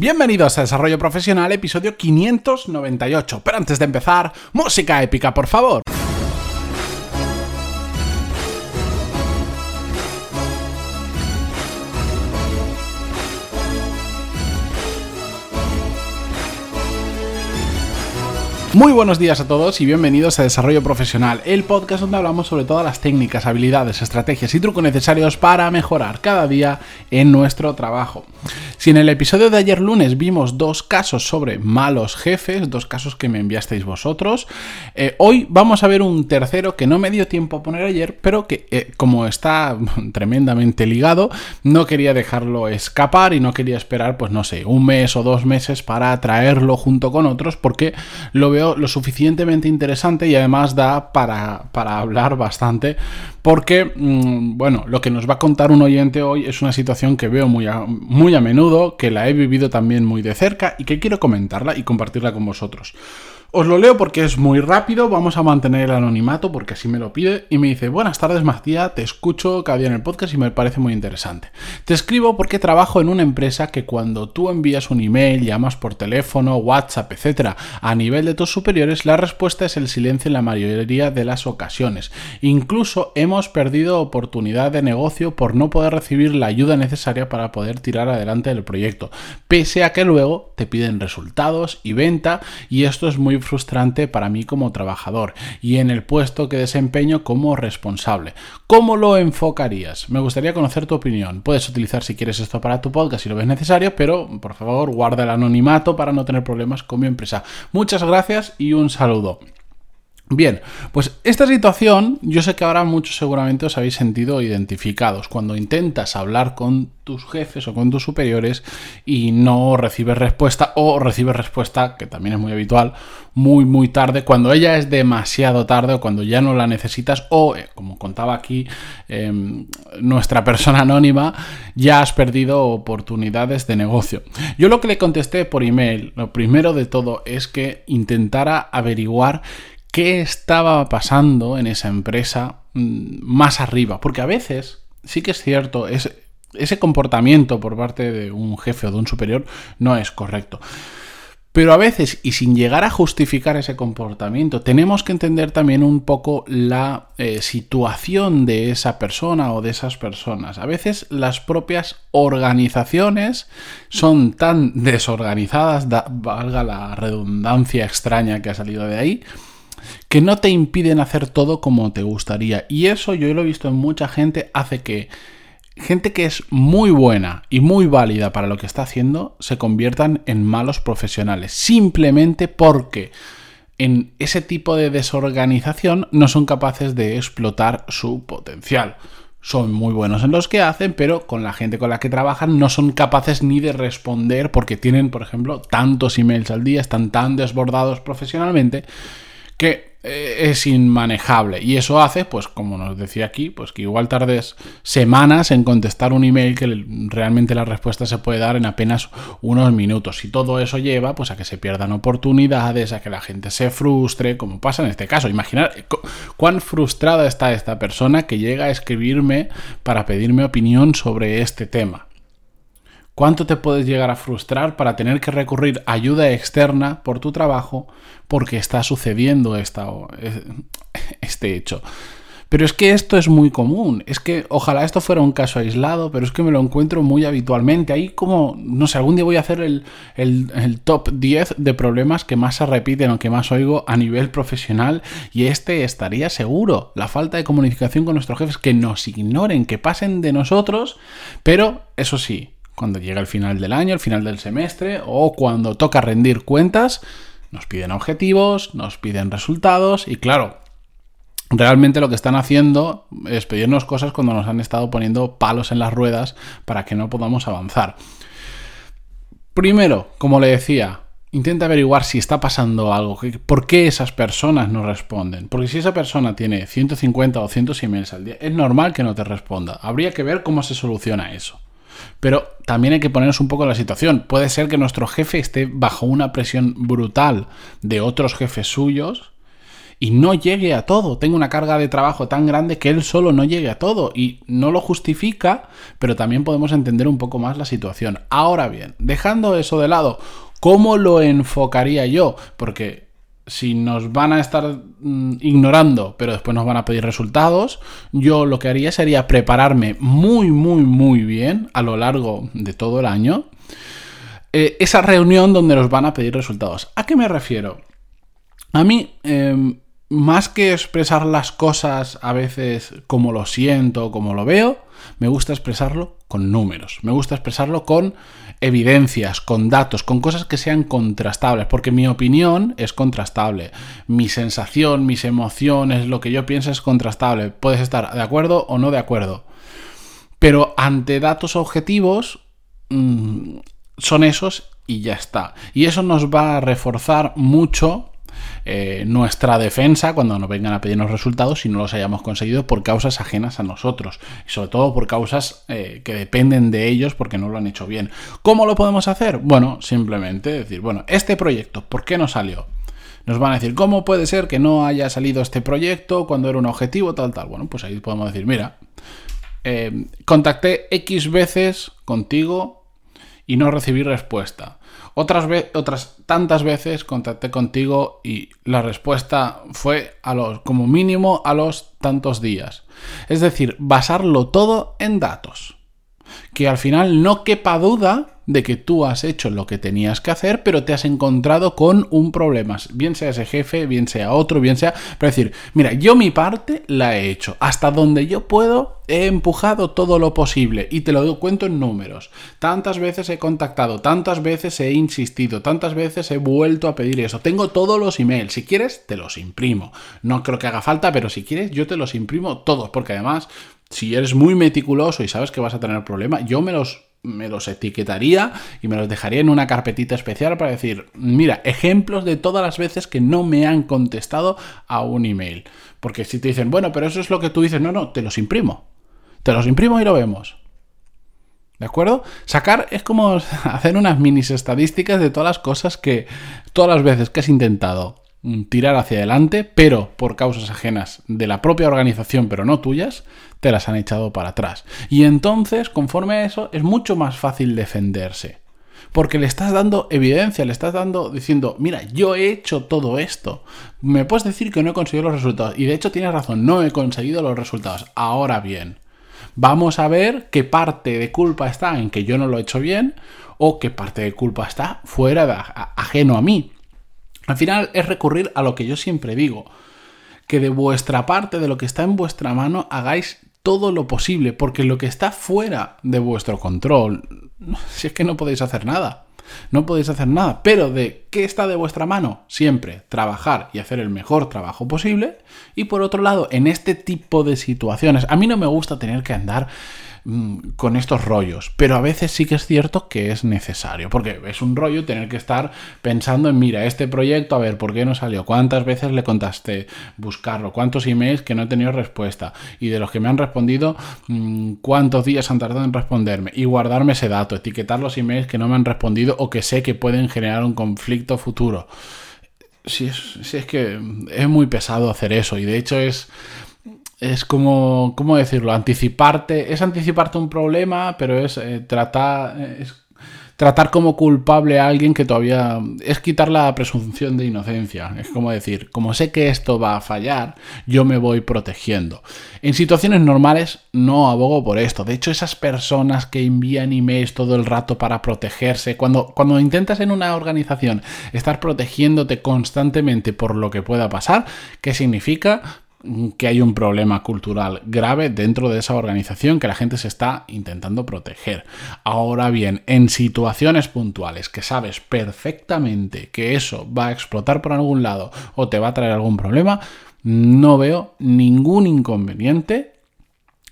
Bienvenidos a Desarrollo Profesional, episodio 598. Pero antes de empezar, música épica, por favor. Muy buenos días a todos y bienvenidos a Desarrollo Profesional, el podcast donde hablamos sobre todas las técnicas, habilidades, estrategias y trucos necesarios para mejorar cada día en nuestro trabajo. Si en el episodio de ayer lunes vimos dos casos sobre malos jefes, dos casos que me enviasteis vosotros, eh, hoy vamos a ver un tercero que no me dio tiempo a poner ayer, pero que eh, como está tremendamente ligado, no quería dejarlo escapar y no quería esperar, pues no sé, un mes o dos meses para traerlo junto con otros porque lo veo lo suficientemente interesante y además da para, hablar bastante porque, mm, bueno, lo que nos va a contar un oyente hoy es una situación que veo muy muy a menudo, que la he vivido también muy de cerca y que quiero comentarla y compartirla con vosotros. Os lo leo porque es muy rápido, vamos a mantener el anonimato porque así me lo pide y me dice, buenas tardes Matías, te escucho cada día en el podcast y me parece muy interesante. Te escribo porque trabajo en una empresa que cuando tú envías un email, llamas por teléfono, WhatsApp, etc., a nivel de tus superiores, la respuesta es el silencio en la mayoría de las ocasiones. Incluso hemos perdido oportunidad de negocio por no poder recibir la ayuda necesaria para poder tirar adelante el proyecto, pese a que luego te piden resultados y venta y esto es muy frustrante para mí como trabajador y en el puesto que desempeño como responsable. ¿Cómo lo enfocarías? Me gustaría conocer tu opinión. Puedes utilizar si quieres esto para tu podcast si lo ves necesario, pero por favor guarda el anonimato para no tener problemas con mi empresa. Muchas gracias y un saludo. Bien, pues esta situación yo sé que ahora muchos seguramente os habéis sentido identificados cuando intentas hablar con tus jefes o con tus superiores y no recibes respuesta o recibes respuesta, que también es muy habitual, muy muy tarde, cuando ella es demasiado tarde o cuando ya no la necesitas o, eh, como contaba aquí em, nuestra persona anónima, ya has perdido oportunidades de negocio. Yo lo que le contesté por email, lo primero de todo es que intentara averiguar qué estaba pasando en esa empresa mm, más arriba. Porque a veces, sí que es cierto, ese comportamiento por parte de un jefe o de un superior no es correcto. Pero a veces, y sin llegar a justificar ese comportamiento, tenemos que entender también un poco la eh, situación de esa persona o de esas personas. A veces las propias organizaciones son tan desorganizadas, valga la redundancia extraña que ha salido de ahí, que no te impiden hacer todo como te gustaría. Y eso yo lo he visto en mucha gente, hace que gente que es muy buena y muy válida para lo que está haciendo se conviertan en malos profesionales. Simplemente porque en ese tipo de desorganización no son capaces de explotar su potencial. Son muy buenos en los que hacen, pero con la gente con la que trabajan no son capaces ni de responder porque tienen, por ejemplo, tantos emails al día, están tan desbordados profesionalmente que eh, es inmanejable. Y eso hace, pues como nos decía aquí, pues que igual tardes semanas en contestar un email que realmente la respuesta se puede dar en apenas unos minutos. Y todo eso lleva pues a que se pierdan oportunidades, a que la gente se frustre, como pasa en este caso. Imaginar cuán frustrada está esta persona que llega a escribirme para pedirme opinión sobre este tema. ¿Cuánto te puedes llegar a frustrar para tener que recurrir a ayuda externa por tu trabajo porque está sucediendo esta, este hecho? Pero es que esto es muy común. Es que ojalá esto fuera un caso aislado, pero es que me lo encuentro muy habitualmente. Ahí como, no sé, algún día voy a hacer el, el, top 10 de problemas que más se repiten o que más oigo a nivel profesional y este estaría seguro. La falta de comunicación con nuestros jefes, que nos ignoren, que pasen de nosotros, pero eso sí, cuando llega el final del año, el final del semestre o cuando toca rendir cuentas, nos piden objetivos, nos piden resultados y claro, realmente lo que están haciendo es pedirnos cosas cuando nos han estado poniendo palos en las ruedas para que no podamos avanzar. Primero, como le decía, intenta averiguar si está pasando algo, por qué esas personas no responden. Porque si esa persona tiene 150 o 100 emails al día, es normal que no te responda. Habría que ver cómo se soluciona eso. Pero también hay que ponernos un poco la situación. Puede ser que nuestro jefe esté bajo una presión brutal de otros jefes suyos y no llegue a todo. Tengo una carga de trabajo tan grande que él solo no llegue a todo y no lo justifica, pero también podemos entender un poco más la situación. Ahora bien, dejando eso de lado, ¿cómo lo enfocaría yo? Porque si nos van a estar mm, ignorando, pero después nos van a pedir resultados, yo lo que haría sería prepararme muy, muy, muy bien a lo largo de todo el año eh, esa reunión donde nos van a pedir resultados. ¿A qué me refiero? A mí, em, más que expresar las cosas a veces como lo siento, como lo veo, me gusta expresarlo con números, me gusta expresarlo con evidencias, con datos, con cosas que sean contrastables, porque mi opinión es contrastable, mi sensación, mis emociones, lo que yo pienso es contrastable, puedes estar de acuerdo o no de acuerdo, pero ante datos objetivos mm, son esos y ya está. Y eso nos va a reforzar mucho eh, nuestra defensa cuando nos vengan a pedirnos resultados si no los hayamos conseguido por causas ajenas a nosotros y sobre todo por causas eh, que dependen de ellos porque no lo han hecho bien. ¿Cómo lo podemos hacer? Bueno, simplemente decir, bueno, este proyecto, ¿por qué no salió? Nos van a decir, ¿cómo puede ser que no haya salido este proyecto cuando era un objetivo, tal, tal? Bueno, pues ahí podemos decir, mira, eh, contacté X veces contigo y no recibí respuesta. Otras, otras tantas veces contacté contigo y la respuesta fue a los, como mínimo a los tantos días. Es decir, basarlo todo en datos. Que al final no quepa duda de que tú has hecho lo que tenías que hacer, pero te has encontrado con un problema. Bien sea ese jefe, bien sea otro, bien sea... Pero decir, mira, yo mi parte la he hecho. Hasta donde yo puedo, he empujado todo lo posible. Y te lo cuento en números. Tantas veces he contactado, tantas veces he insistido, tantas veces he vuelto a pedir eso. Tengo todos los emails. Si quieres, te los imprimo. No creo que haga falta, pero si quieres, yo te los imprimo todos. Porque además, si eres muy meticuloso y sabes que vas a tener problema, yo me los me los etiquetaría y me los dejaría en una carpetita especial para decir, mira, ejemplos de todas las veces que no me han contestado a un email. Porque si te dicen, bueno, pero eso es lo que tú dices, no, no, te los imprimo. Te los imprimo y lo vemos. ¿De acuerdo? Sacar es como hacer unas minis estadísticas de todas las cosas que, todas las veces que has intentado tirar hacia adelante, pero por causas ajenas de la propia organización, pero no tuyas, te las han echado para atrás. Y entonces, conforme a eso, es mucho más fácil defenderse. Porque le estás dando evidencia, le estás dando diciendo, mira, yo he hecho todo esto. Me puedes decir que no he conseguido los resultados. Y de hecho tienes razón, no he conseguido los resultados. Ahora bien, vamos a ver qué parte de culpa está en que yo no lo he hecho bien o qué parte de culpa está fuera de, ajeno a mí. Al final es recurrir a lo que yo siempre digo, que de vuestra parte, de lo que está en vuestra mano, hagáis todo lo posible, porque lo que está fuera de vuestro control, si es que no podéis hacer nada, no podéis hacer nada, pero de qué está de vuestra mano, siempre trabajar y hacer el mejor trabajo posible, y por otro lado, en este tipo de situaciones, a mí no me gusta tener que andar Mm, con estos rollos. Pero a veces sí que es cierto que es necesario, porque es un rollo tener que estar pensando en, mira, este proyecto, a ver, ¿por qué no salió? ¿Cuántas veces le contaste buscarlo? ¿Cuántos emails que no he tenido respuesta? Y de los que me han respondido, mm, ¿cuántos días han tardado en responderme? Y guardarme ese dato, etiquetar los emails que no me han respondido o que sé que pueden generar un conflicto futuro. Es, si es que es muy pesado hacer eso y de hecho es es como, ¿cómo decirlo? Anticiparte, es anticiparte un problema, pero es eh, tratar, es tratar como culpable a alguien que todavía es quitar la presunción de inocencia. Es como decir, como sé que esto va a fallar, yo me voy protegiendo. En situaciones normales no abogo por esto. De hecho, esas personas que envían emails todo el rato para protegerse, cuando, cuando intentas en una organización estar protegiéndote constantemente por lo que pueda pasar, ¿qué significa? Que hay un problema cultural grave dentro de esa organización que la gente se está intentando proteger. Ahora bien, en situaciones puntuales que sabes perfectamente que eso va a explotar por algún lado o te va a traer algún problema, no veo ningún inconveniente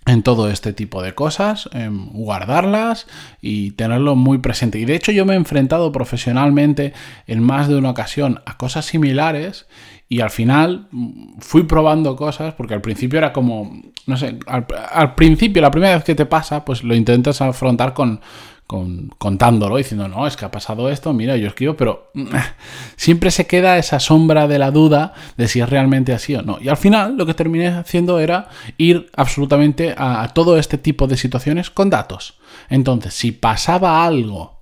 en todo este tipo de cosas, en guardarlas y tenerlo muy presente. Y de hecho yo me he enfrentado profesionalmente en más de una ocasión a cosas similares y al final mm, fui probando cosas, porque al principio era como, no sé, al, principio, la primera vez que te pasa, pues lo intentas afrontar con, contándolo, diciendo, no, es que ha pasado esto, mira, yo escribo, pero siempre se queda esa sombra de la duda de si es realmente así o no. Y al final lo que terminé haciendo era ir absolutamente a todo este tipo de situaciones con datos. Entonces, si pasaba algo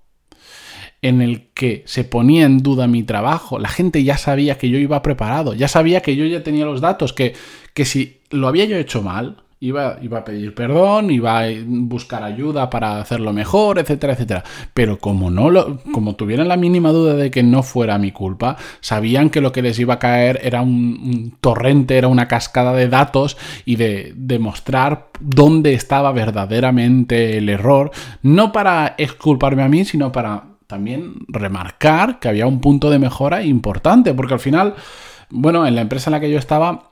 en el que se ponía en duda mi trabajo, la gente ya sabía que yo iba preparado, ya sabía que yo ya tenía los datos, que, que si lo había yo hecho mal, Iba, a pedir perdón, iba a buscar ayuda para hacerlo mejor, etcétera, etcétera. Pero como no lo, como tuvieran la mínima duda de que no fuera mi culpa, sabían que lo que les iba a caer era un, torrente, era una cascada de datos y de demostrar dónde estaba verdaderamente el error, no para exculparme a mí, sino para también remarcar que había un punto de mejora importante, porque al final, bueno, en la empresa en la que yo estaba,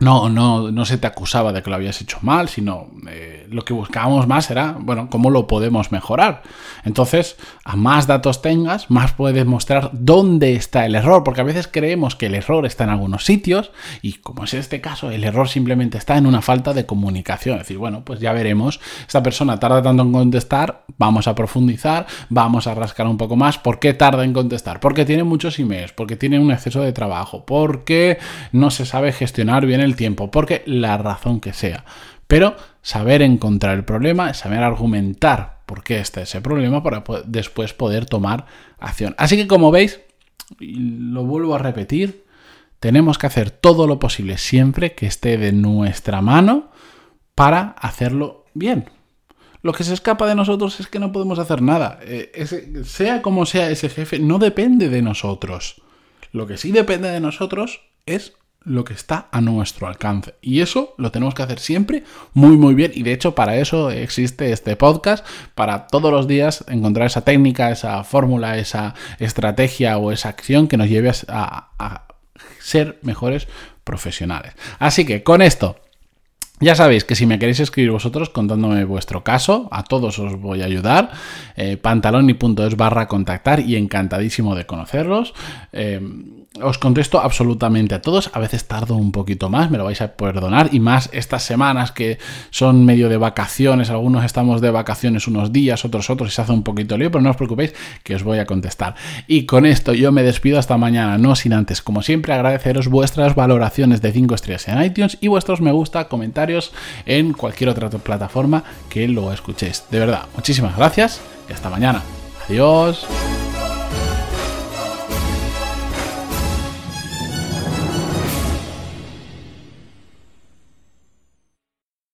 no, no, no se te acusaba de que lo habías hecho mal, sino eh, lo que buscábamos más era, bueno, cómo lo podemos mejorar. Entonces, a más datos tengas, más puedes mostrar dónde está el error, porque a veces creemos que el error está en algunos sitios y como es este caso, el error simplemente está en una falta de comunicación. Es decir, bueno, pues ya veremos, esta persona tarda tanto en contestar, vamos a profundizar, vamos a rascar un poco más. ¿Por qué tarda en contestar? Porque tiene muchos emails, porque tiene un exceso de trabajo, porque no se sabe gestionar bien el tiempo, porque la razón que sea. Pero saber encontrar el problema, saber argumentar por qué está ese problema para después poder tomar acción. Así que como veis, lo vuelvo a repetir, tenemos que hacer todo lo posible siempre que esté de nuestra mano para hacerlo bien. Lo que se escapa de nosotros es que no podemos hacer nada. Eh, sea como sea ese jefe, no depende de nosotros. Lo que sí depende de nosotros es lo que está a nuestro alcance. Y eso lo tenemos que hacer siempre muy, muy bien. Y de hecho, para eso existe este podcast, para todos los días encontrar esa técnica, esa fórmula, esa estrategia o esa acción que nos lleve a, a ser mejores profesionales. Así que con esto ya sabéis que si me queréis escribir vosotros contándome vuestro caso, a todos os voy a ayudar. Eh, pantaloni.es barra contactar y encantadísimo de conocerlos. Eh, os contesto absolutamente a todos. A veces tardo un poquito más, me lo vais a perdonar. Y más estas semanas que son medio de vacaciones. Algunos estamos de vacaciones unos días, otros otros y se hace un poquito lío, pero no os preocupéis que os voy a contestar. Y con esto yo me despido hasta mañana, no sin antes, como siempre, agradeceros vuestras valoraciones de 5 estrellas en iTunes y vuestros me gusta, en cualquier otra plataforma que lo escuchéis. De verdad, muchísimas gracias y hasta mañana. Adiós.